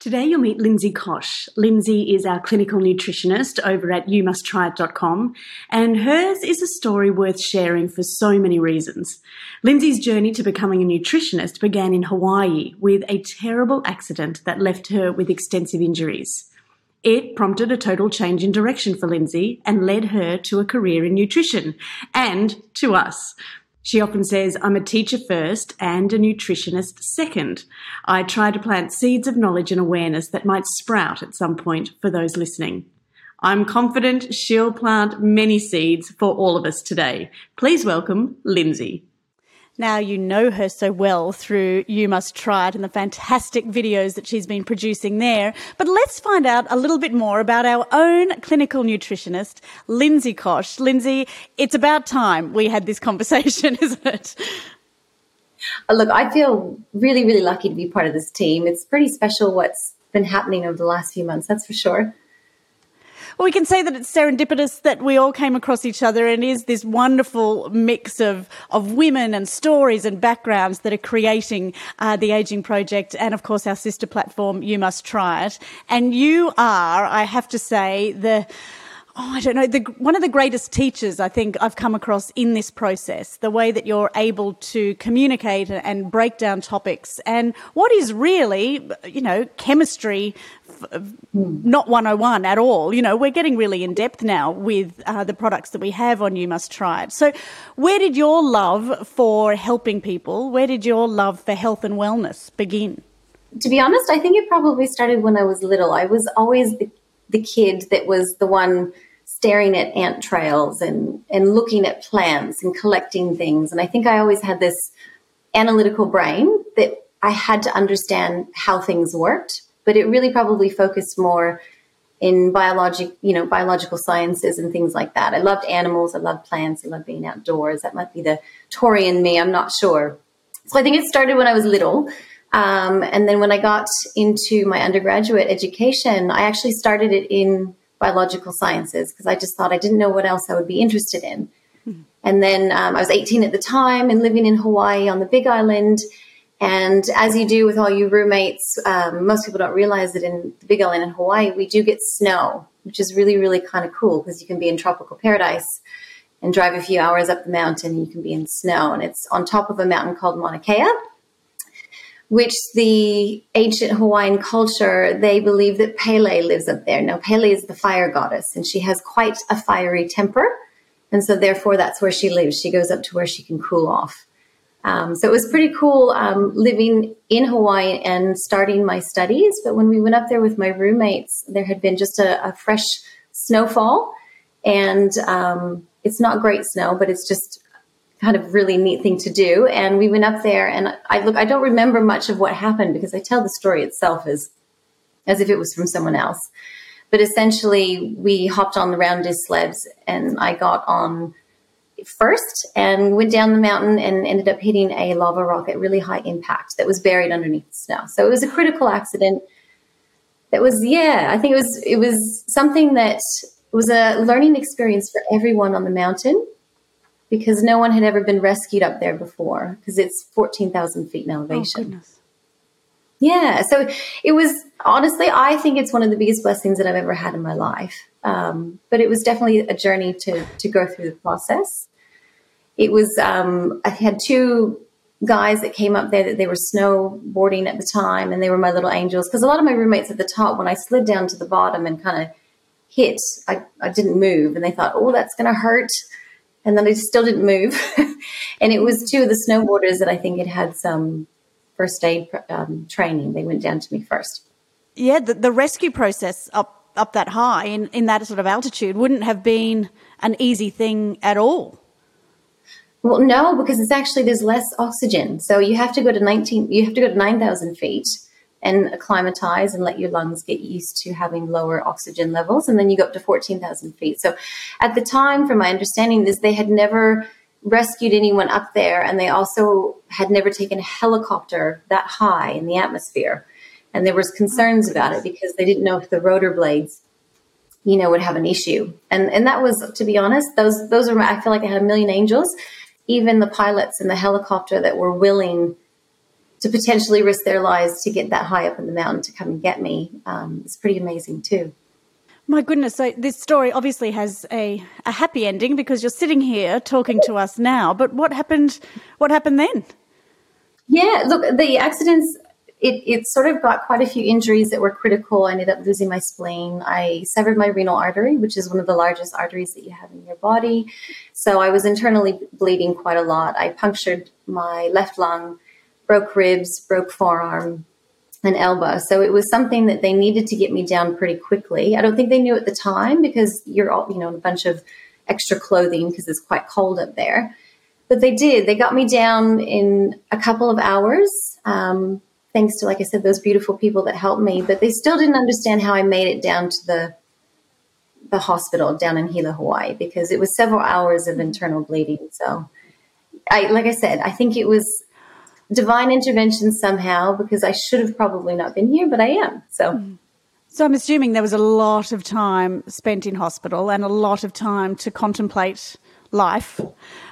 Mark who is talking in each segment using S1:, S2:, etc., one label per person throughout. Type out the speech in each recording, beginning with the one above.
S1: Today you'll meet Lynsey Koch. Lynsey is our clinical nutritionist over at youmusttryit.com and hers is a story worth sharing for so many reasons. Lynsey's journey to becoming a nutritionist began in Hawaii with a terrible accident that left her with extensive injuries. It prompted a total change in direction for Lynsey and led her to a career in nutrition and to us. She often says, I'm a teacher first and a nutritionist second. I try to plant seeds of knowledge and awareness that might sprout at some point for those listening. I'm confident she'll plant many seeds for all of us today. Please welcome Lynsey.
S2: Now you know her so well through You Must Try It and the fantastic videos that she's been producing there. But let's find out a little bit more about our own clinical nutritionist, Lynsey Koch. Lynsey, it's about time we had this conversation, isn't it?
S3: Uh, look, I feel really, really lucky to be part of this team. It's pretty special what's been happening over the last few months, that's for sure.
S2: Well, we can say that it's serendipitous that we all came across each other and is this wonderful mix of, of women and stories and backgrounds that are creating uh, the Aging Project and, of course, our sister platform, You Must Try It. And you are, I have to say, the oh, I don't know, the, one of the greatest teachers I think I've come across in this process, the way that you're able to communicate and break down topics and what is really, you know, chemistry, not 101 at all. You know, we're getting really in depth now with uh, the products that we have on You Must Try It. So, where did your love for helping people, where did your love for health and wellness begin?
S3: To be honest, I think it probably started when I was little. I was always the, the kid that was the one staring at ant trails and, and looking at plants and collecting things. And I think I always had this analytical brain that I had to understand how things worked, but it really probably focused more in biologic, you know, biological sciences and things like that. I loved animals, I loved plants, I loved being outdoors. That might be the Tory in me, I'm not sure. So I think it started when I was little. Um, and then when I got into my undergraduate education, I actually started it in biological sciences because I just thought I didn't know what else I would be interested in. Mm-hmm. And then um, I was 18 at the time and living in Hawaii on the Big Island. And as you do with all your roommates, um, most people don't realize that in the Big Island in Hawaii, we do get snow, which is really, really kind of cool because you can be in tropical paradise and drive a few hours up the mountain and you can be in snow. And it's on top of a mountain called Mauna Kea which the ancient Hawaiian culture, they believe that Pele lives up there. Now, Pele is the fire goddess, and she has quite a fiery temper. And so, therefore, that's where she lives. She goes up to where she can cool off. Um, so it was pretty cool um, living in Hawaii and starting my studies. But when we went up there with my roommates, there had been just a, a fresh snowfall. And um, it's not great snow, but it's just kind of really neat thing to do. And we went up there, and I look, I don't remember much of what happened because I tell the story itself as as if it was from someone else. But essentially, we hopped on the rounded sleds, and I got on first and went down the mountain and ended up hitting a lava rock at really high impact that was buried underneath the snow. So it was a critical accident. That was, yeah, I think it was it was something that was a learning experience for everyone on the mountain because no one had ever been rescued up there before because it's 14,000 feet in oh, elevation. Oh, yeah. So it was honestly, I think it's one of the biggest blessings that I've ever had in my life. Um, but it was definitely a journey to, to go through the process. It was, um, I had two guys that came up there that they were snowboarding at the time and they were my little angels. Cause a lot of my roommates at the top, when I slid down to the bottom and kind of hit, I, I didn't move and they thought, oh, that's going to hurt and then I still didn't move. and it was two of the snowboarders that I think had had some first aid um, training. They went down to me first.
S2: Yeah, the, the rescue process up up that high in, in that sort of altitude wouldn't have been an easy thing at all.
S3: Well, no, because it's actually there's less oxygen. So you have to go to 19, you have to go to 9,000 feet and acclimatize and let your lungs get used to having lower oxygen levels. And then you go up to 14,000 feet. So at the time, from my understanding, is they had never rescued anyone up there. And they also had never taken a helicopter that high in the atmosphere. And there was concerns oh, about it because they didn't know if the rotor blades, you know, would have an issue. And, and that was, to be honest, those, those are, I feel like I had a million angels. Even the pilots in the helicopter that were willing to potentially risk their lives to get that high up in the mountain to come and get me um, is pretty amazing too.
S2: My goodness, so this story obviously has a, a happy ending because you're sitting here talking to us now. But what happened? What happened then?
S3: Yeah, look, the accidents. It, it sort of got quite a few injuries that were critical. I ended up losing my spleen. I severed my renal artery, which is one of the largest arteries that you have in your body. So I was internally bleeding quite a lot. I punctured my left lung, broke ribs, broke forearm, and elbow. So it was something that they needed to get me down pretty quickly. I don't think they knew at the time because you're all, you know, in a bunch of extra clothing because it's quite cold up there. But they did. They got me down in a couple of hours, um, thanks to, like I said, those beautiful people that helped me. But they still didn't understand how I made it down to the the hospital down in Hilo, Hawaii, because it was several hours of internal bleeding. So, I like I said, I think it was divine intervention somehow because I should have probably not been here, but I am. So. Mm.
S2: So I'm assuming there was a lot of time spent in hospital and a lot of time to contemplate life.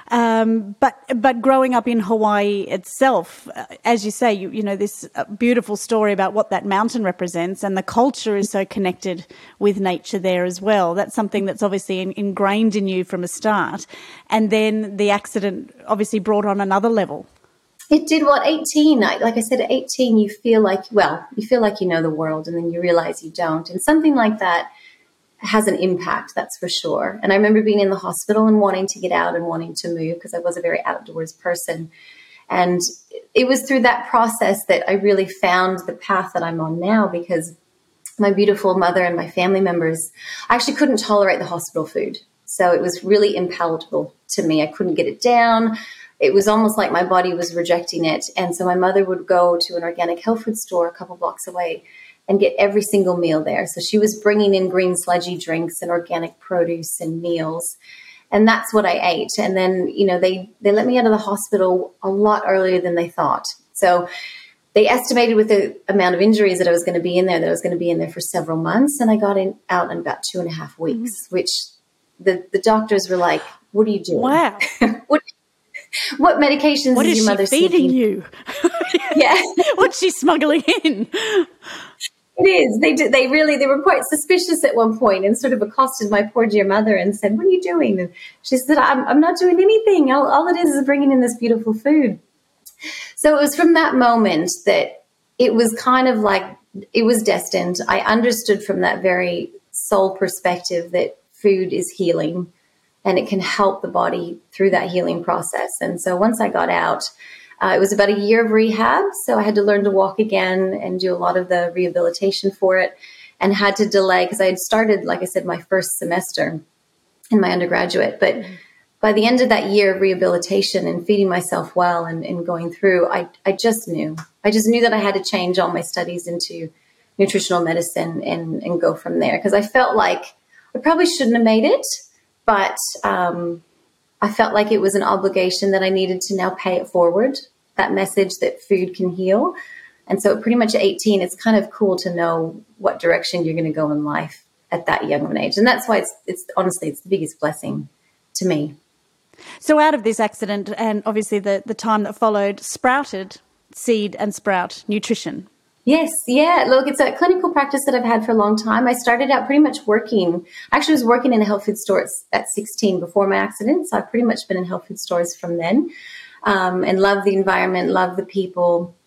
S2: Um, but but growing up in Hawaii itself, uh, as you say, you, you know this uh, beautiful story about what that mountain represents, and the culture is so connected with nature there as well. That's something that's obviously in, ingrained in you from a start, and then the accident obviously brought on another level.
S3: It did what 18. Like I said, at 18, you feel like, well, you feel like you know the world and then you realize you don't. And something like that has an impact, that's for sure. And I remember being in the hospital and wanting to get out and wanting to move because I was a very outdoors person. And it was through that process that I really found the path that I'm on now because my beautiful mother and my family members I actually couldn't tolerate the hospital food. So it was really impalatable to me. I couldn't get it down it was almost like my body was rejecting it. And so my mother would go to an organic health food store a couple blocks away and get every single meal there. So she was bringing in green sludgy drinks and organic produce and meals. And that's what I ate. And then, you know, they, they let me out of the hospital a lot earlier than they thought. So they estimated with the amount of injuries that I was going to be in there, that I was going to be in there for several months. And I got in, out in about two and a half weeks, mm-hmm. which the, the doctors were like, what are you doing?
S2: Wow.
S3: what, what medications
S2: what
S3: is,
S2: is
S3: your mother
S2: feeding you?
S3: yeah.
S2: What's she smuggling in?
S3: It is. They did. They really. They were quite suspicious at one point, and sort of accosted my poor dear mother and said, "What are you doing?" And she said, "I'm, I'm not doing anything. All, all it is is bringing in this beautiful food." So it was from that moment that it was kind of like it was destined. I understood from that very soul perspective that food is healing and it can help the body through that healing process. And so once I got out, uh, it was about a year of rehab. So I had to learn to walk again and do a lot of the rehabilitation for it and had to delay because I had started, like I said, my first semester in my undergraduate. But by the end of that year of rehabilitation and feeding myself well and, and going through, I, I just knew. I just knew that I had to change all my studies into nutritional medicine and, and go from there because I felt like I probably shouldn't have made it but um, I felt like it was an obligation that I needed to now pay it forward. That message that food can heal. And so, pretty much at 18, it's kind of cool to know what direction you're going to go in life at that young of an age. And that's why it's, it's honestly, it's the biggest blessing to me.
S2: So, out of this accident and obviously the, the time that followed, sprouted seed and sprout nutrition.
S3: Yes, yeah. Look, it's a clinical practice that I've had for a long time. I started out pretty much working. Actually, was working in a health food store at 16 before my accident. So I've pretty much been in health food stores from then, um, and love the environment, love the people.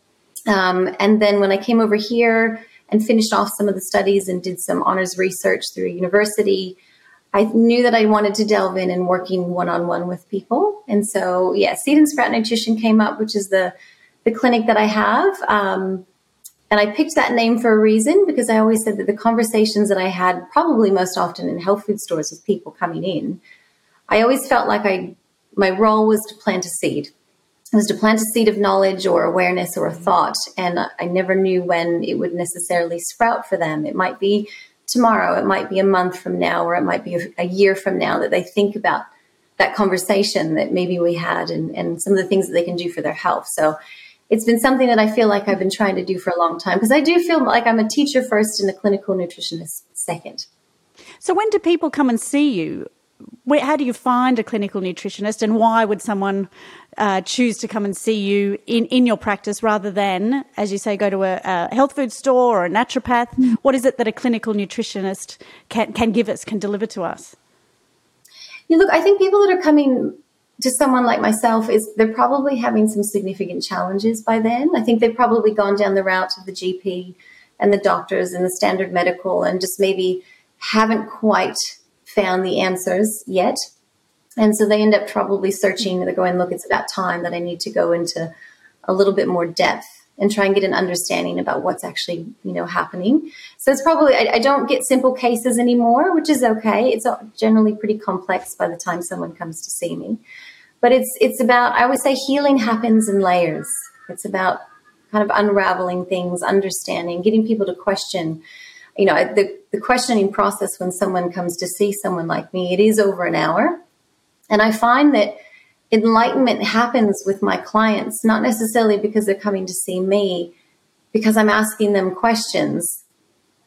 S3: Um, and then when I came over here and finished off some of the studies and did some honors research through university, I knew that I wanted to delve in and working one on one with people. And so, yeah, Seed and Sprout Nutrition came up, which is the the clinic that I have. Um, and I picked that name for a reason because I always said that the conversations that I had probably most often in health food stores with people coming in, I always felt like I my role was to plant a seed. It was to plant a seed of knowledge or awareness or a thought. And I never knew when it would necessarily sprout for them. It might be tomorrow, it might be a month from now, or it might be a, year from now that they think about that conversation that maybe we had and, and some of the things that they can do for their health. So it's been something that I feel like I've been trying to do for a long time because I do feel like I'm a teacher first and a clinical nutritionist second.
S2: So when do people come and see you where, how do you find a clinical nutritionist and why would someone uh, choose to come and see you in, in your practice rather than, as you say, go to a, a health food store or a naturopath? Mm. What is it that a clinical nutritionist can, can give us, can deliver to us?
S3: Yeah, look, I think people that are coming to someone like myself is they're probably having some significant challenges by then. I think they've probably gone down the route of the GP and the doctors and the standard medical and just maybe haven't quite found the answers yet. And so they end up probably searching. They're going, look, it's about time that I need to go into a little bit more depth and try and get an understanding about what's actually, you know, happening. So it's probably, I, I don't get simple cases anymore, which is okay. It's generally pretty complex by the time someone comes to see me. But it's, it's about, I always say healing happens in layers. It's about kind of unraveling things, understanding, getting people to question, you know, the, the questioning process when someone comes to see someone like me, it is over an hour. And I find that enlightenment happens with my clients, not necessarily because they're coming to see me, because I'm asking them questions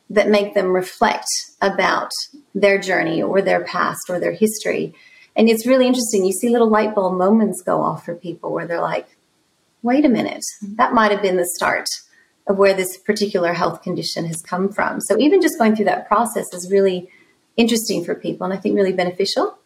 S3: that make them reflect about their journey or their past or their history. And it's really interesting. You see little light bulb moments go off for people where they're like, wait a minute, that might have been the start of where this particular health condition has come from. So even just going through that process is really interesting for people and I think really beneficial.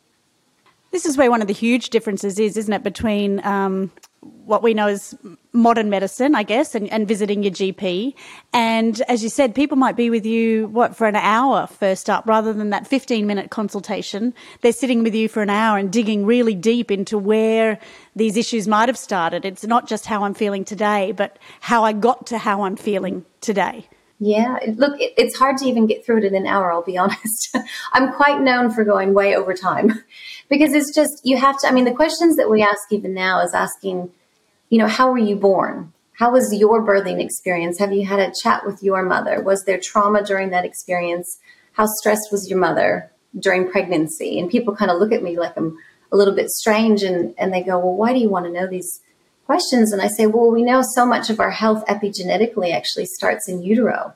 S2: This is where one of the huge differences is, isn't it, between um, what we know as modern medicine, I guess, and, and, visiting your GP. And as you said, people might be with you, what, for an hour first up, rather than that 15 minute consultation. They're sitting with you for an hour and digging really deep into where these issues might have started. It's not just how I'm feeling today, but how I got to how I'm feeling today.
S3: Yeah, look, it's hard to even get through it in an hour, I'll be honest. I'm quite known for going way over time because it's just, you have to, I mean, the questions that we ask even now is asking, you know, how were you born? How was your birthing experience? Have you had a chat with your mother? Was there trauma during that experience? How stressed was your mother during pregnancy? And people kind of look at me like I'm a little bit strange and, and they go, well, why do you want to know these questions. And I say, well, we know so much of our health epigenetically actually starts in utero.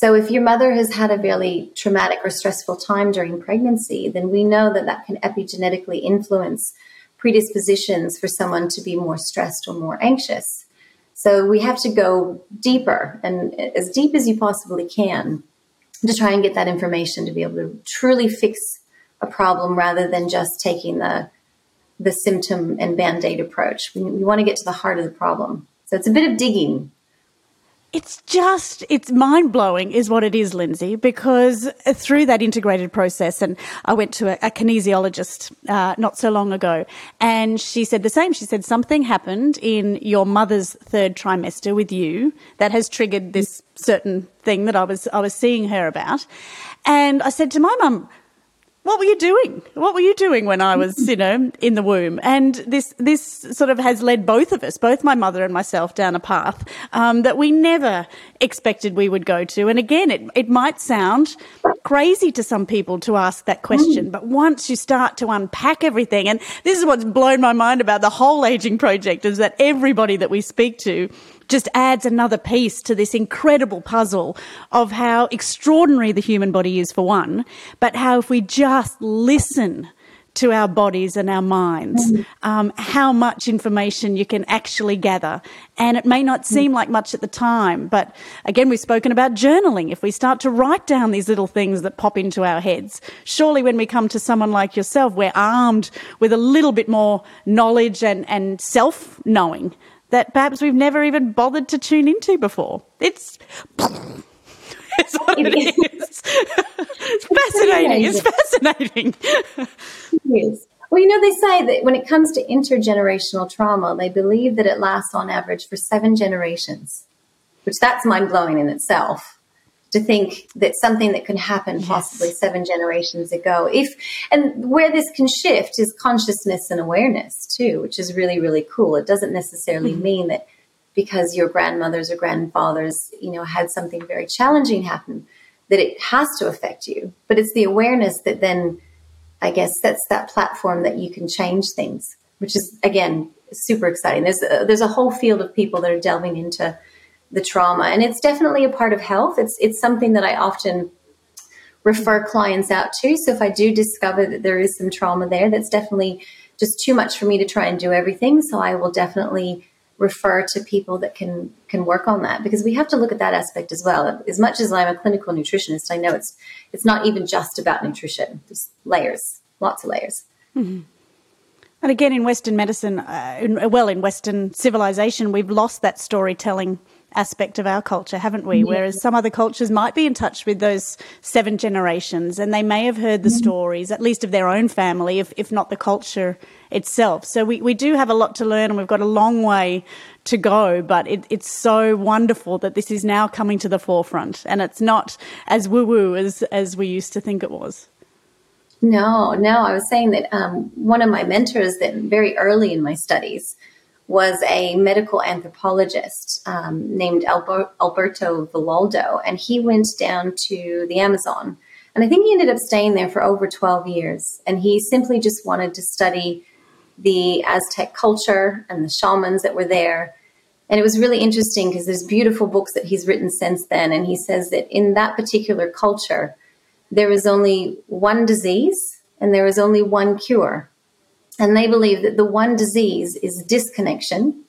S3: So if your mother has had a very traumatic or stressful time during pregnancy, then we know that that can epigenetically influence predispositions for someone to be more stressed or more anxious. So we have to go deeper and as deep as you possibly can to try and get that information to be able to truly fix a problem rather than just taking the the symptom and band aid approach. We, we want to get to the heart of the problem. So it's a bit of digging.
S2: It's just, it's mind blowing, is what it is, Lynsey, because through that integrated process, and I went to a, a kinesiologist uh, not so long ago, and she said the same. She said something happened in your mother's third trimester with you that has triggered this certain thing that I was I was seeing her about, and I said to my mum, what were you doing? What were you doing when I was, you know, in the womb? And this this sort of has led both of us, both my mother and myself, down a path um, that we never expected we would go to. And again, it it might sound crazy to some people to ask that question, mm. but once you start to unpack everything, and this is what's blown my mind about the whole aging project, is that everybody that we speak to just adds another piece to this incredible puzzle of how extraordinary the human body is for one, but how if we just listen to our bodies and our minds, mm. um, how much information you can actually gather. And it may not seem like much at the time, but again, we've spoken about journaling. If we start to write down these little things that pop into our heads, surely when we come to someone like yourself, we're armed with a little bit more knowledge and, and self knowing that perhaps we've never even bothered to tune into before. It's it's what it, it is. is. it's fascinating. It's fascinating.
S3: it is. Well, you know, they say that when it comes to intergenerational trauma, they believe that it lasts on average for seven generations, which that's mind blowing in itself to think that something that can happen yes. possibly seven generations ago if and where this can shift is consciousness and awareness too which is really really cool it doesn't necessarily mm-hmm. mean that because your grandmothers or grandfathers you know had something very challenging happen that it has to affect you but it's the awareness that then i guess sets that platform that you can change things which is again super exciting there's a, there's a whole field of people that are delving into the trauma and it's definitely a part of health it's it's something that i often refer clients out to. So if I do discover that there is some trauma there, that's definitely just too much for me to try and do everything. So I will definitely refer to people that can can work on that because we have to look at that aspect as well. As much as I'm a clinical nutritionist, I know it's it's not even just about nutrition. There's layers, lots of layers. Mm-hmm.
S2: And again, in Western medicine, uh, in, well, in Western civilization, we've lost that storytelling aspect of our culture, haven't we? Yeah. Whereas some other cultures might be in touch with those seven generations and they may have heard the mm-hmm. stories, at least of their own family, if, if not the culture itself. So we, we do have a lot to learn and we've got a long way to go, but it, it's so wonderful that this is now coming to the forefront and it's not as woo woo as, as we used to think it was.
S3: No, no. I was saying that um, one of my mentors that very early in my studies was a medical anthropologist um, named Alberto Villoldo, and he went down to the Amazon. And I think he ended up staying there for over 12 years. And he simply just wanted to study the Aztec culture and the shamans that were there. And it was really interesting because there's beautiful books that he's written since then. And he says that in that particular culture, there is only one disease and there is only one cure. And they believe that the one disease is disconnection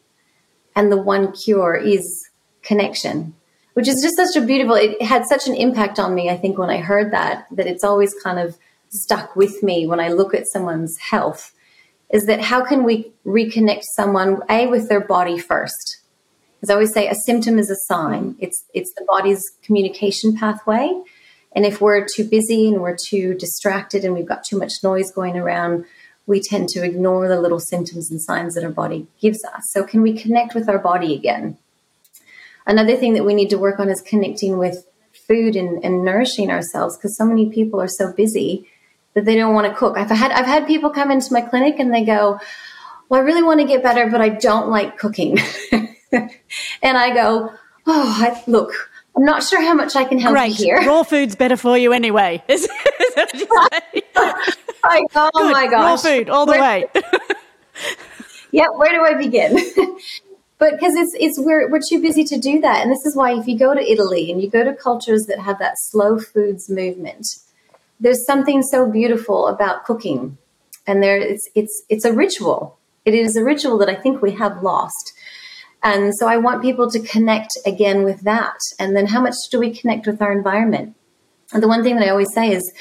S3: and the one cure is connection, which is just such a beautiful, it had such an impact on me, I think, when I heard that, that it's always kind of stuck with me when I look at someone's health is that how can we reconnect someone, A, with their body first? As I always say, a symptom is a sign. It's, it's the body's communication pathway. And if we're too busy and we're too distracted and we've got too much noise going around, we tend to ignore the little symptoms and signs that our body gives us. So, can we connect with our body again? Another thing that we need to work on is connecting with food and, and nourishing ourselves because so many people are so busy that they don't want to cook. I've had I've had people come into my clinic and they go, "Well, I really want to get better, but I don't like cooking." and I go, "Oh, I, look, I'm not sure how much I can help
S2: Great.
S3: you here.
S2: Raw food's better for you anyway. Is, is that what you
S3: say? like, oh Good. my gosh.
S2: Raw food all the where, way.
S3: yeah, where do I begin? but because it's it's we're we're too busy to do that, and this is why if you go to Italy and you go to cultures that have that slow foods movement, there's something so beautiful about cooking, and there it's it's it's a ritual. It is a ritual that I think we have lost. And so I want people to connect again with that. And then how much do we connect with our environment? And the one thing that I always say is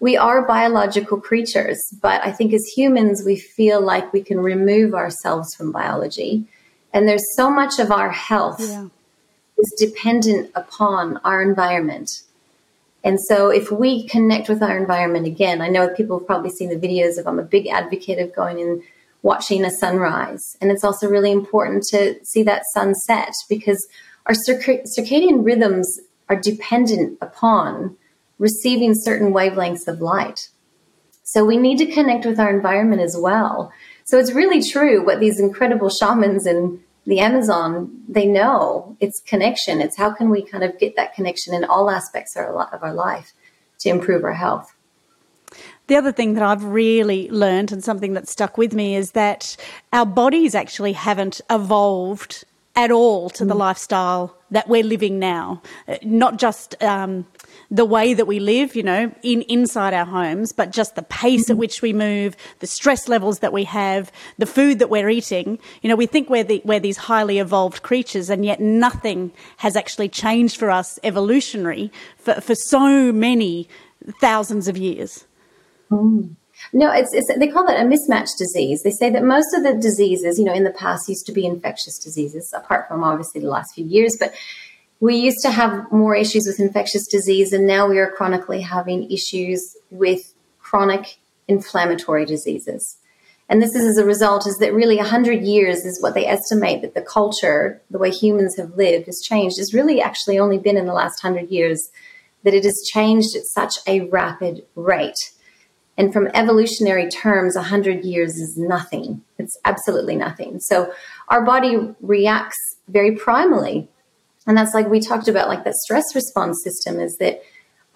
S3: we are biological creatures, but I think as humans, we feel like we can remove ourselves from biology. And there's so much of our health yeah. is dependent upon our environment. And so if we connect with our environment again, I know people have probably seen the videos of I'm a big advocate of going and watching a sunrise. And it's also really important to see that sunset because our circadian rhythms are dependent upon receiving certain wavelengths of light. So we need to connect with our environment as well. So it's really true what these incredible shamans in the Amazon, they know it's connection. It's how can we kind of get that connection in all aspects of our life to improve our health.
S2: The other thing that I've really learned and something that stuck with me is that our bodies actually haven't evolved at all to mm. the lifestyle that we're living now. Uh, not just um, the way that we live, you know, in inside our homes, but just the pace mm-hmm. at which we move, the stress levels that we have, the food that we're eating. You know, we think we're the, we're these highly evolved creatures, and yet nothing has actually changed for us evolutionary for, for so many thousands of years.
S3: Mm. No, it's, it's, they call that a mismatch disease. They say that most of the diseases, you know, in the past used to be infectious diseases, apart from obviously the last few years, but we used to have more issues with infectious disease, and now we are chronically having issues with chronic inflammatory diseases. And this is as a result is that really 100 years is what they estimate that the culture, the way humans have lived, has changed. Has really actually only been in the last 100 years that it has changed at such a rapid rate. And from evolutionary terms, 100 years is nothing. It's absolutely nothing. So our body reacts very primally. And that's like we talked about, like that stress response system is that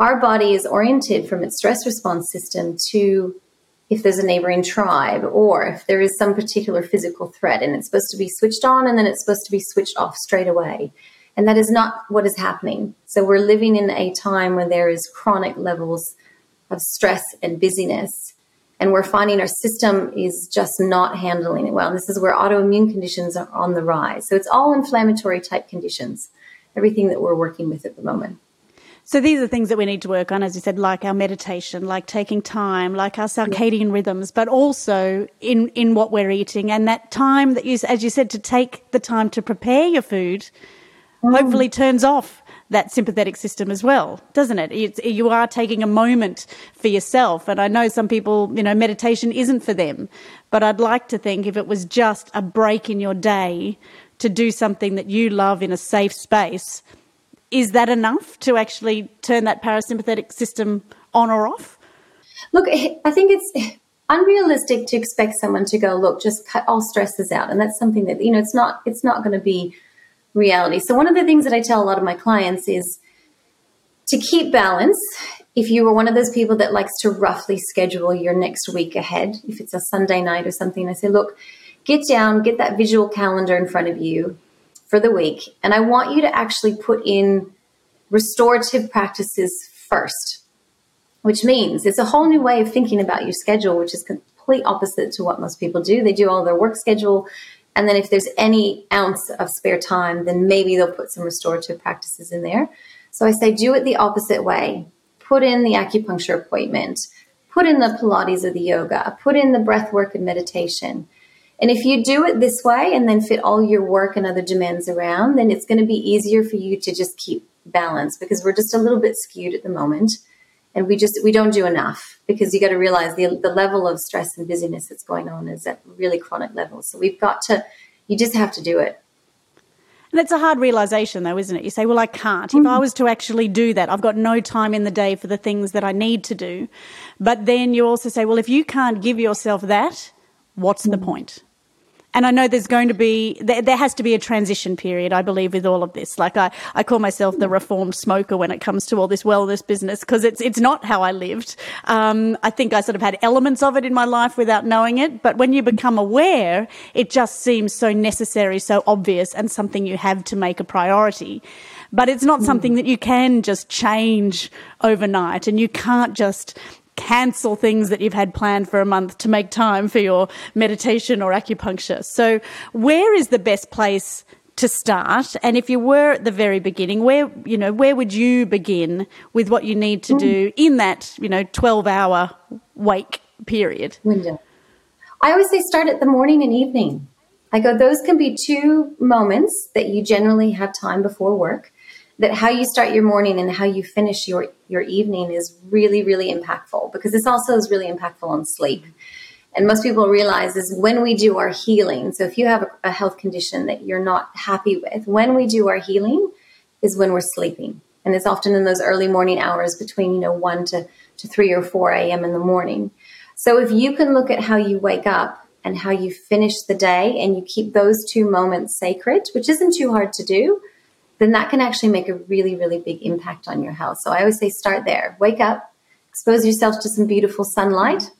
S3: our body is oriented from its stress response system to if there's a neighboring tribe or if there is some particular physical threat and it's supposed to be switched on and then it's supposed to be switched off straight away. And that is not what is happening. So we're living in a time when there is chronic levels of stress and busyness. And we're finding our system is just not handling it well. And this is where autoimmune conditions are on the rise. So it's all inflammatory type conditions, everything that we're working with at the moment.
S2: So these are things that we need to work on, as you said, like our meditation, like taking time, like our circadian yeah. rhythms, but also in, in what we're eating and that time that you, as you said, to take the time to prepare your food, mm. hopefully turns off that sympathetic system as well, doesn't it? It's, you are taking a moment for yourself. And I know some people, you know, meditation isn't for them, but I'd like to think if it was just a break in your day to do something that you love in a safe space, is that enough to actually turn that parasympathetic system on or off?
S3: Look, I think it's unrealistic to expect someone to go, look, just cut all stresses out. And that's something that, you know, it's not, it's not going to be reality. So one of the things that I tell a lot of my clients is to keep balance. If you are one of those people that likes to roughly schedule your next week ahead, if it's a Sunday night or something, I say, look, get down, get that visual calendar in front of you, for the week. And I want you to actually put in restorative practices first, which means it's a whole new way of thinking about your schedule, which is complete opposite to what most people do. They do all their work schedule. And then if there's any ounce of spare time, then maybe they'll put some restorative practices in there. So I say do it the opposite way. Put in the acupuncture appointment, put in the Pilates or the yoga, put in the breath work and meditation and if you do it this way and then fit all your work and other demands around, then it's going to be easier for you to just keep balance because we're just a little bit skewed at the moment. And we just we don't do enough because you got to realize the the level of stress and busyness that's going on is at really chronic levels. So we've got to you just have to do it.
S2: And it's a hard realization, though, isn't it? You say, well, I can't. Mm. If I was to actually do that, I've got no time in the day for the things that I need to do. But then you also say, well, if you can't give yourself that, what's mm. the point? And I know there's going to be, there, there, has to be a transition period, I believe, with all of this. Like I, I call myself the reformed smoker when it comes to all this wellness business because it's, it's not how I lived. Um, I think I sort of had elements of it in my life without knowing it. But when you become aware, it just seems so necessary, so obvious and something you have to make a priority. But it's not something that you can just change overnight and you can't just cancel things that you've had planned for a month to make time for your meditation or acupuncture. So, where is the best place to start? And if you were at the very beginning, where you know where would you begin with what you need to do in that you know twelve hour wake period?
S3: Window. I always say start at the morning and evening. I go, those can be two moments that you generally have time before work that how you start your morning and how you finish your your evening is really really impactful because this also is really impactful on sleep. And most people realize is when we do our healing so if you have a, health condition that you're not happy with when we do our healing is when we're sleeping. And it's often in those early morning hours between you know 1 to, to 3 or 4 a.m in the morning. So if you can look at how you wake up and how you finish the day and you keep those two moments sacred which isn't too hard to do then that can actually make a really, really big impact on your health. So I always say start there. Wake up, expose yourself to some beautiful sunlight,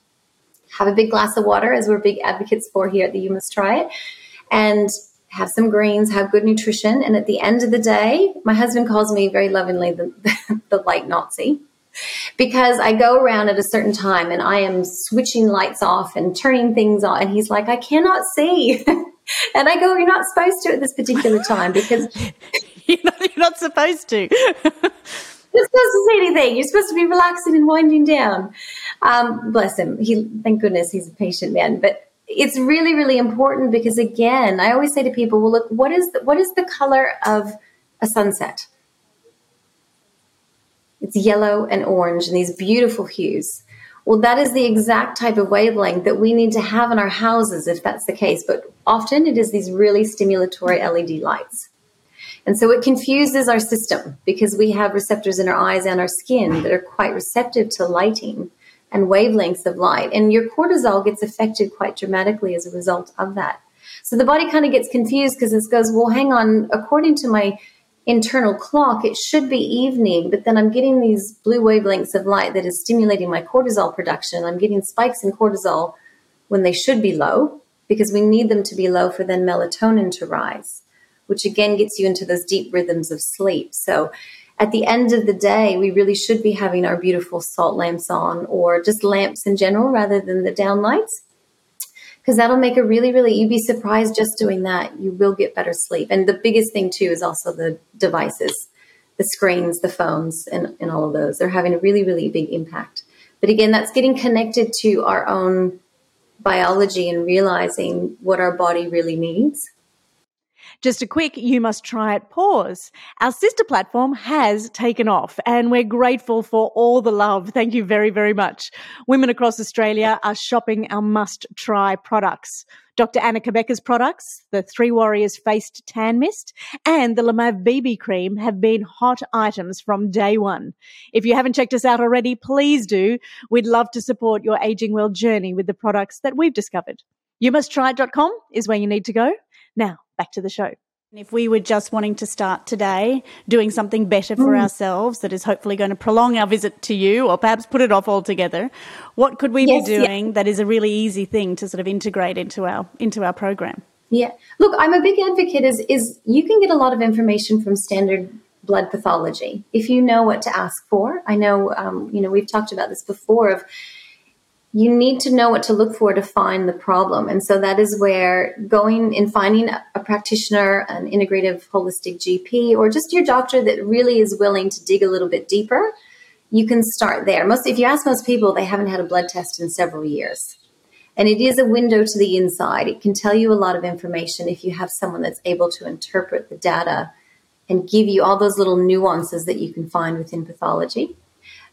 S3: have a big glass of water, as we're big advocates for here at the You Must Try It, and have some greens, have good nutrition. And at the end of the day, my husband calls me very lovingly the, the light Nazi because I go around at a certain time and I am switching lights off and turning things on. And he's like, I cannot see. and I go, You're not supposed to at this particular time because
S2: you're, not, you're not supposed to.
S3: you're supposed to say anything. You're supposed to be relaxing and winding down. Um, bless him. He, thank goodness, he's a patient man. But it's really, really important because, again, I always say to people, "Well, look, what is the, what is the color of a sunset?" It's yellow and orange, and these beautiful hues. Well, that is the exact type of wavelength that we need to have in our houses if that's the case. But often it is these really stimulatory LED lights. And so it confuses our system because we have receptors in our eyes and our skin that are quite receptive to lighting and wavelengths of light. And your cortisol gets affected quite dramatically as a result of that. So the body kind of gets confused because it goes, well, hang on, according to my internal clock, it should be evening, but then I'm getting these blue wavelengths of light that is stimulating my cortisol production. I'm getting spikes in cortisol when they should be low because we need them to be low for then melatonin to rise. Which again gets you into those deep rhythms of sleep. So at the end of the day, we really should be having our beautiful salt lamps on or just lamps in general rather than the down lights. Because that'll make a really, really, you'd be surprised just doing that. You will get better sleep. And the biggest thing, too, is also the devices, the screens, the phones, and, and all of those. They're having a really, really big impact. But again, that's getting connected to our own biology and realizing what our body really needs
S2: just a quick you must try it pause. Our sister platform has taken off and we're grateful for all the love. Thank you very, very much. Women across Australia are shopping our must try products. Dr. Anna Cabeca's products, the Three Warriors Faced Tan Mist and the Lamav BB Cream have been hot items from day one. If you haven't checked us out already, please do. We'd love to support your aging well journey with the products that we've discovered. You must try is where you need to go. Now, back to the show. If we were just wanting to start today doing something better for mm. ourselves that is hopefully going to prolong our visit to you or perhaps put it off altogether, what could we yes, be doing yeah. that is a really easy thing to sort of integrate into our into our program?
S3: Yeah. Look, I'm a big advocate is is you can get a lot of information from standard blood pathology if you know what to ask for. I know um, you know we've talked about this before of you need to know what to look for to find the problem. And so that is where going and finding a practitioner, an integrative holistic GP, or just your doctor that really is willing to dig a little bit deeper, you can start there. Most, if you ask most people, they haven't had a blood test in several years. And it is a window to the inside. It can tell you a lot of information if you have someone that's able to interpret the data and give you all those little nuances that you can find within pathology.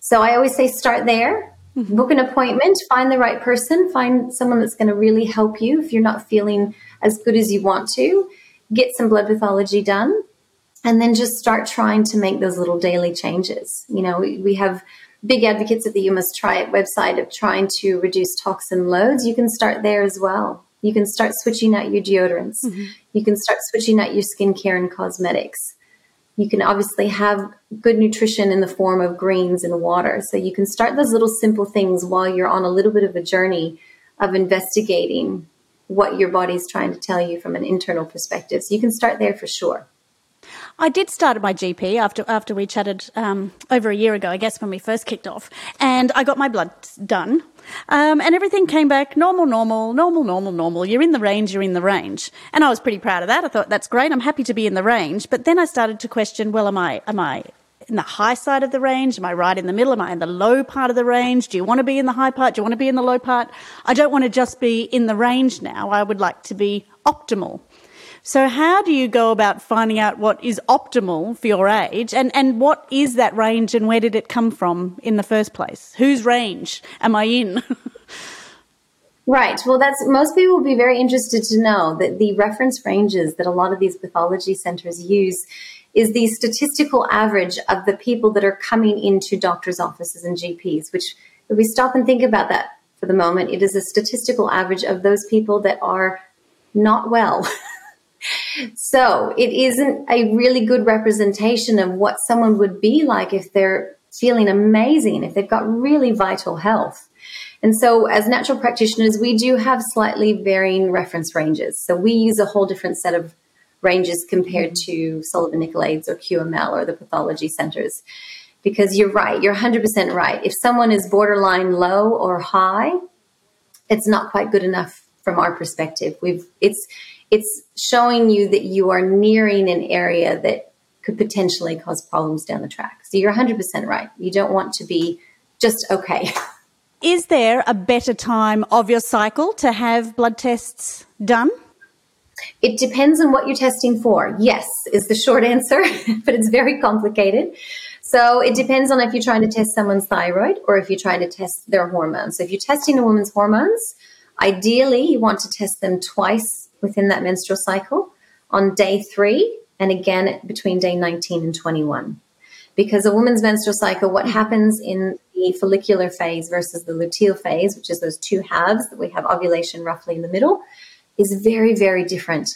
S3: So I always say start there Mm-hmm. Book an appointment, find the right person, find someone that's going to really help you if you're not feeling as good as you want to. Get some blood pathology done, and then just start trying to make those little daily changes. You know, we, we have big advocates at the You Must Try It website of trying to reduce toxin loads. You can start there as well. You can start switching out your deodorants. Mm-hmm. You can start switching out your skincare and cosmetics you can obviously have good nutrition in the form of greens and water. So you can start those little simple things while you're on a little bit of a journey of investigating what your body's trying to tell you from an internal perspective. So you can start there for sure.
S2: I did start at my GP after after we chatted um, over a year ago, I guess, when we first kicked off, and I got my blood done. Um, and everything came back normal, normal, normal, normal, normal. You're in the range, you're in the range. And I was pretty proud of that. I thought, that's great. I'm happy to be in the range. But then I started to question, well, am I, am I in the high side of the range? Am I right in the middle? Am I in the low part of the range? Do you want to be in the high part? Do you want to be in the low part? I don't want to just be in the range now. I would like to be optimal. So how do you go about finding out what is optimal for your age and, and what is that range and where did it come from in the first place? Whose range am I in?
S3: Right. Well, that's most people will be very interested to know that the reference ranges that a lot of these pathology centers use is the statistical average of the people that are coming into doctors' offices and GPs, which if we stop and think about that for the moment, it is a statistical average of those people that are not well. so it isn't a really good representation of what someone would be like if they're feeling amazing, if they've got really vital health. And so, as natural practitioners, we do have slightly varying reference ranges. So, we use a whole different set of ranges compared mm-hmm. to Sullivan Nicolaides or QML or the pathology centers. Because you're right, you're 100% right. If someone is borderline low or high, it's not quite good enough from our perspective. We've it's it's showing you that you are nearing an area that could potentially cause problems down the track. So you're 100% right. You don't want to be just okay.
S2: Is there a better time of your cycle to have blood tests done?
S3: It depends on what you're testing for. Yes, is the short answer, but it's very complicated. So it depends on if you're trying to test someone's thyroid or if you're trying to test their hormones. So if you're testing a woman's hormones, ideally you want to test them twice within that menstrual cycle on day three and again between day 19 and 21. Because a woman's menstrual cycle, what happens in the follicular phase versus the luteal phase, which is those two halves that we have ovulation roughly in the middle, is very, very different.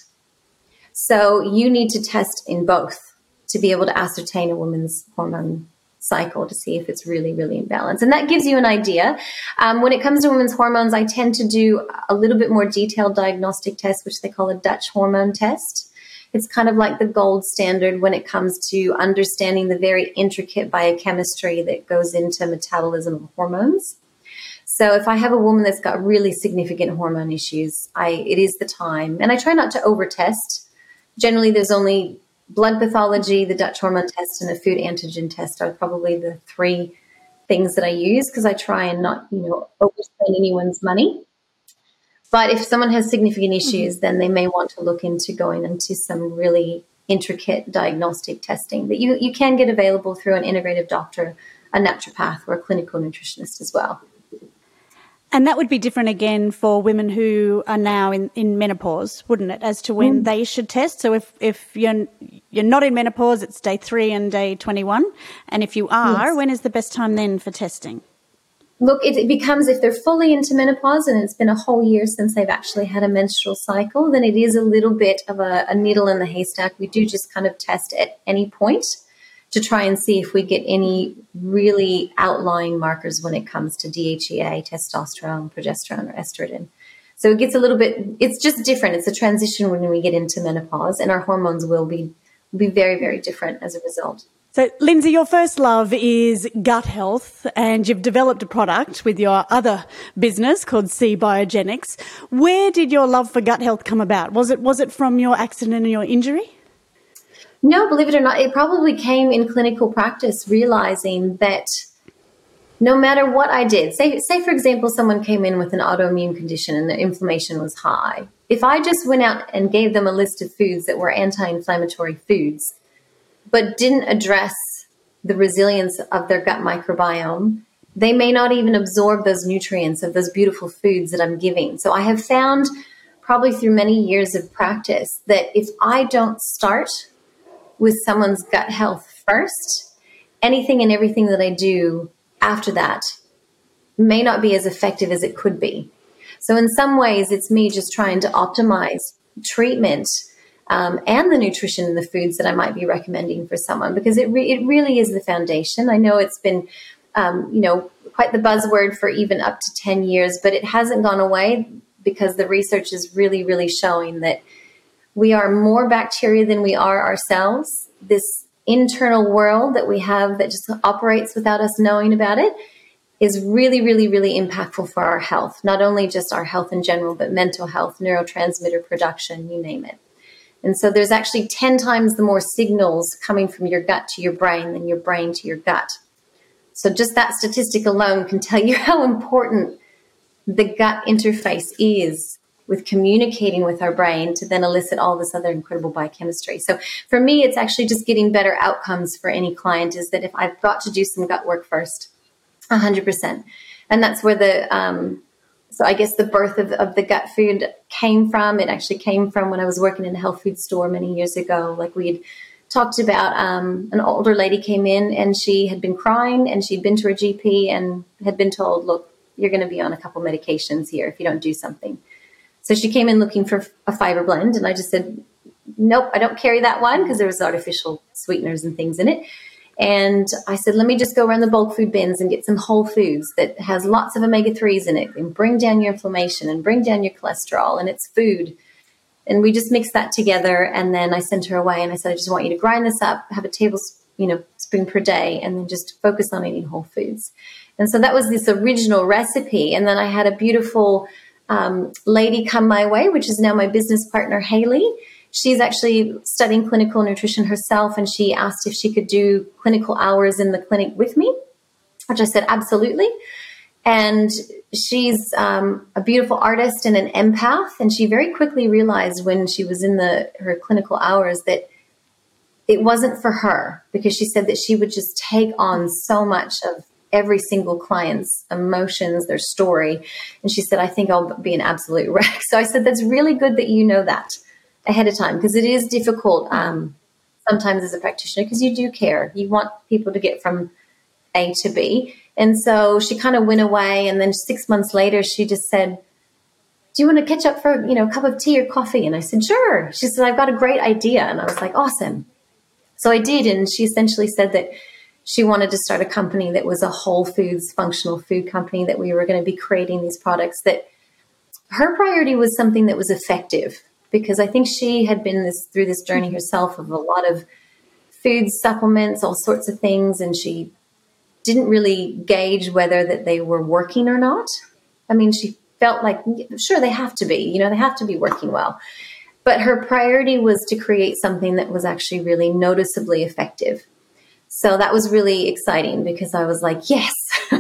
S3: So you need to test in both to be able to ascertain a woman's hormone cycle to see if it's really, really in balance. And that gives you an idea. Um, when it comes to women's hormones, I tend to do a little bit more detailed diagnostic test, which they call a Dutch hormone test. It's kind of like the gold standard when it comes to understanding the very intricate biochemistry that goes into metabolism of hormones. So if I have a woman that's got really significant hormone issues, I it is the time. And I try not to overtest. Generally there's only blood pathology, the Dutch hormone test, and a food antigen test are probably the three things that I use because I try and not, you know, overspend anyone's money. But if someone has significant mm-hmm. issues, mm-hmm. then they may want to look into going into some really intricate diagnostic testing that you, you can get available through an integrative doctor, a naturopath, or a clinical nutritionist as well.
S2: And that would be different again for women who are now in, in menopause, wouldn't it, as to when mm. they should test? So if, if you're, you're not in menopause, it's day three and day 21. And if you are, yes. when is the best time then for testing?
S3: Look, it, it, becomes if they're fully into menopause and it's been a whole year since they've actually had a menstrual cycle, then it is a little bit of a, a needle in the haystack. We do just kind of test at any point to try and see if we get any really outlying markers when it comes to DHEA, testosterone, progesterone, or estrogen. So it gets a little bit, it's just different. It's a transition when we get into menopause, and our hormones will be, be very, very different as a result.
S2: So, Lynsey, your first love is gut health, and you've developed a product with your other business called C-Biogenetics. Where did your love for gut health come about? Was it was it from your accident and your injury?
S3: No, believe it or not, it probably came in clinical practice, realizing that no matter what I did, say, say for example, someone came in with an autoimmune condition and the inflammation was high. If I just went out and gave them a list of foods that were anti inflammatory foods, but didn't address the resilience of their gut microbiome, they may not even absorb those nutrients of those beautiful foods that I'm giving. So I have found, probably through many years of practice, that if I don't start with someone's gut health first, anything and everything that I do after that may not be as effective as it could be. So, in some ways, it's me just trying to optimize treatment um, and the nutrition and the foods that I might be recommending for someone because it, re- it really is the foundation. I know it's been, um, you know, quite the buzzword for even up to 10 years, but it hasn't gone away because the research is really, really showing that we are more bacteria than we are ourselves. This internal world that we have that just operates without us knowing about it is really, really, really impactful for our health. Not only just our health in general, but mental health, neurotransmitter production, you name it. And so there's actually 10 times the more signals coming from your gut to your brain than your brain to your gut. So just that statistic alone can tell you how important the gut interface is with communicating with our brain to then elicit all this other incredible biochemistry. So for me, it's actually just getting better outcomes for any client is that if I've got to do some gut work first, 100%. And that's where the, um, so I guess the birth of, of the gut food came from. It actually came from when I was working in a health food store many years ago. Like we had talked about um, an older lady came in and she had been crying and she'd been to her GP and had been told, look, you're going to be on a couple medications here if you don't do something. So she came in looking for a fiber blend, and I just said, nope, I don't carry that one because there was artificial sweeteners and things in it. And I said, let me just go around the bulk food bins and get some whole foods that has lots of omega 3s in it and bring down your inflammation and bring down your cholesterol and it's food. And we just mixed that together. And then I sent her away and I said, I just want you to grind this up, have a tablespoon, you know, spoon per day, and then just focus on eating whole foods. And so that was this original recipe. And then I had a beautiful um, lady come my way, which is now my business partner, Haley. She's actually studying clinical nutrition herself, and she asked if she could do clinical hours in the clinic with me, which I said absolutely. And she's um, a beautiful artist and an empath, and she very quickly realized when she was in the her clinical hours that it wasn't for her because she said that she would just take on so much of every single client's emotions, their story. And she said, I think I'll be an absolute wreck. So I said, that's really good that you know that ahead of time because it is difficult um, sometimes as a practitioner because you do care. You want people to get from A to B. And so she kind of went away. And then six months later, she just said, do you want to catch up for, you know, a cup of tea or coffee? And I said, sure. She said, I've got a great idea. And I was like, awesome. So I did. And she essentially said that she wanted to start a company that was a whole foods functional food company that we were going to be creating these products that her priority was something that was effective because I think she had been this through this journey mm-hmm. herself of a lot of food supplements, all sorts of things, and she didn't really gauge whether that they were working or not. I mean, she felt like sure they have to be, you know, they have to be working well. But her priority was to create something that was actually really noticeably effective. So that was really exciting because I was like, yes,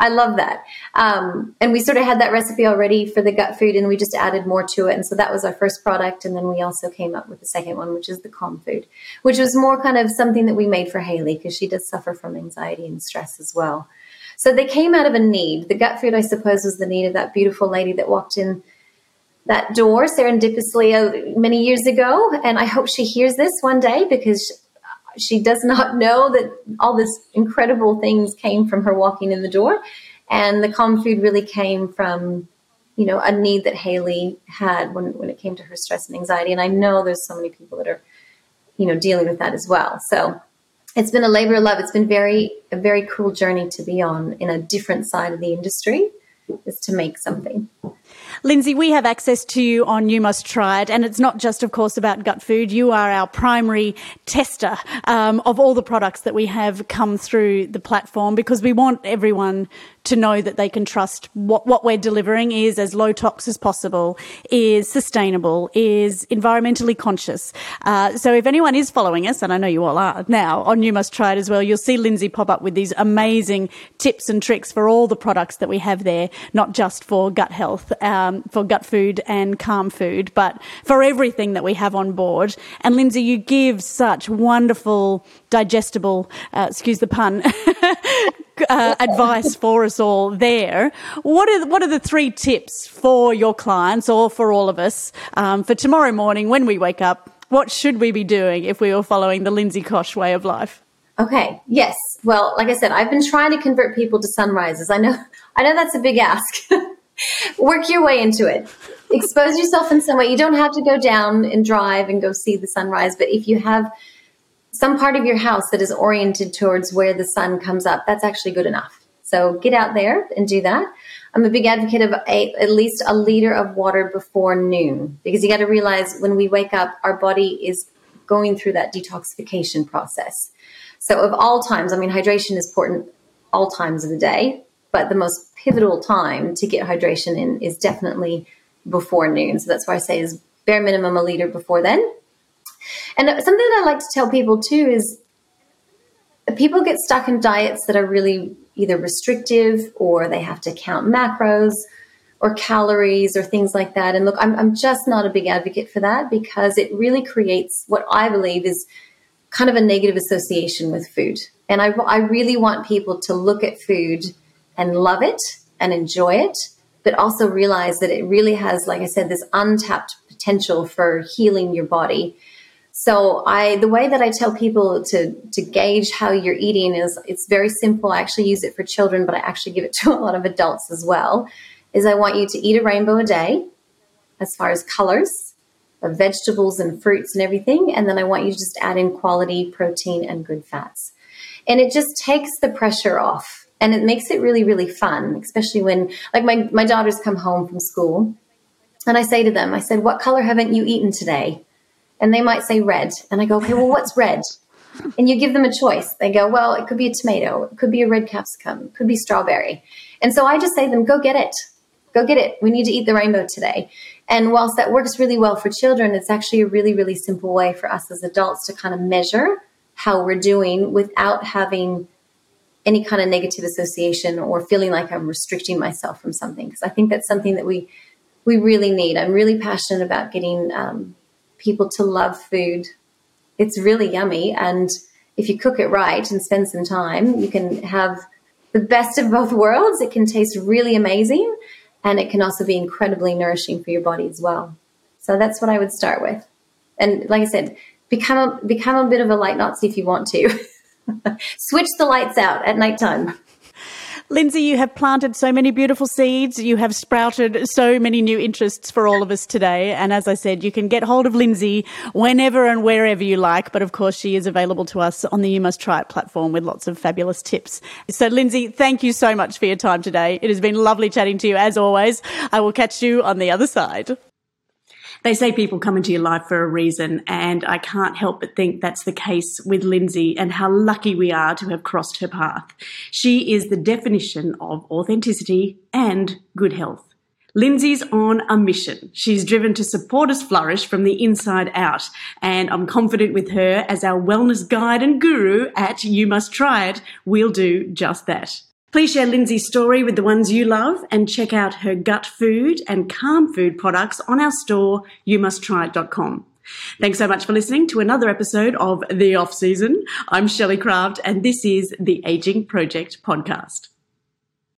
S3: I love that. Um, and we sort of had that recipe already for the gut food, and we just added more to it. And so that was our first product. And then we also came up with the second one, which is the calm food, which was more kind of something that we made for Haley because she does suffer from anxiety and stress as well. So they came out of a need. The gut food, I suppose, was the need of that beautiful lady that walked in that door serendipitously uh, many years ago. And I hope she hears this one day because she does not know that all this incredible things came from her walking in the door. And the calm food really came from, you know, a need that Haley had when, when it came to her stress and anxiety. And I know there's so many people that are, you know, dealing with that as well. So it's been a labor of love. It's been very, a very cool journey to be on in a different side of the industry is to make something.
S2: Lynsey, we have access to you on You Must Try It, and it's not just, of course, about gut food. You are our primary tester um, of all the products that we have come through the platform because we want everyone to know that they can trust what, what we're delivering is as low tox as possible, is sustainable, is environmentally conscious. Uh, so if anyone is following us, and I know you all are now on You Must Try It as well, you'll see Lynsey pop up with these amazing tips and tricks for all the products that we have there, not just for gut health, um, for gut food and calm food, but for everything that we have on board. And Lynsey, you give such wonderful, digestible, uh, excuse the pun, uh, advice for us all there. What are what are the three tips for your clients or for all of us um, for tomorrow morning when we wake up? What should we be doing if we were following the Lynsey Koch way of life?
S3: Okay. Yes. Well, like I said, I've been trying to convert people to sunrises. I know. I know that's a big ask. Work your way into it. Expose yourself in some way. You don't have to go down and drive and go see the sunrise, but if you have some part of your house that is oriented towards where the sun comes up, that's actually good enough. So get out there and do that. I'm a big advocate of a, at least a liter of water before noon because you got to realize when we wake up, our body is going through that detoxification process. So, of all times, I mean, hydration is important all times of the day, but the most pivotal time to get hydration in is definitely before noon. So, that's why I say is bare minimum a liter before then. And something that I like to tell people too is people get stuck in diets that are really either restrictive or they have to count macros or calories or things like that. And look, I'm, I'm just not a big advocate for that because it really creates what I believe is kind of a negative association with food. And I, I really want people to look at food and love it and enjoy it, but also realize that it really has, like I said, this untapped potential for healing your body so I, the way that I tell people to to gauge how you're eating is it's very simple. I actually use it for children, but I actually give it to a lot of adults as well. Is I want you to eat a rainbow a day, as far as colors of vegetables and fruits and everything, and then I want you to just add in quality protein and good fats, and it just takes the pressure off, and it makes it really really fun, especially when like my my daughters come home from school, and I say to them, I said, "What color haven't you eaten today?" And they might say red. And I go, okay, well, what's red? And you give them a choice. They go, well, it could be a tomato, it could be a red capsicum, it could be strawberry. And so I just say to them, go get it. Go get it. We need to eat the rainbow today. And whilst that works really well for children, it's actually a really, really simple way for us as adults to kind of measure how we're doing without having any kind of negative association or feeling like I'm restricting myself from something. Because I think that's something that we we really need. I'm really passionate about getting um, people to love food. It's really yummy. And if you cook it right and spend some time, you can have the best of both worlds. It can taste really amazing and it can also be incredibly nourishing for your body as well. So that's what I would start with. And like I said, become a, become a bit of a light Nazi if you want to. Switch the lights out at nighttime.
S2: Lynsey, you have planted so many beautiful seeds. You have sprouted so many new interests for all of us today. And as I said, you can get hold of Lynsey whenever and wherever you like. But of course, she is available to us on the You Must Try It platform with lots of fabulous tips. So, Lynsey, thank you so much for your time today. It has been lovely chatting to you as always. I will catch you on the other side.
S1: They say people come into your life for a reason, and I can't help but think that's the case with Lynsey and how lucky we are to have crossed her path. She is the definition of authenticity and good health. Lynsey's on a mission. She's driven to support us flourish from the inside out, and I'm confident with her as our wellness guide and guru at You Must Try It, we'll do just that. Please share Lynsey's story with the ones you love and check out her gut food and calm food products on our store, youmusttryit.com. Thanks so much for listening to another episode of The Off Season. I'm Shelley Craft, and this is the Aging Project podcast.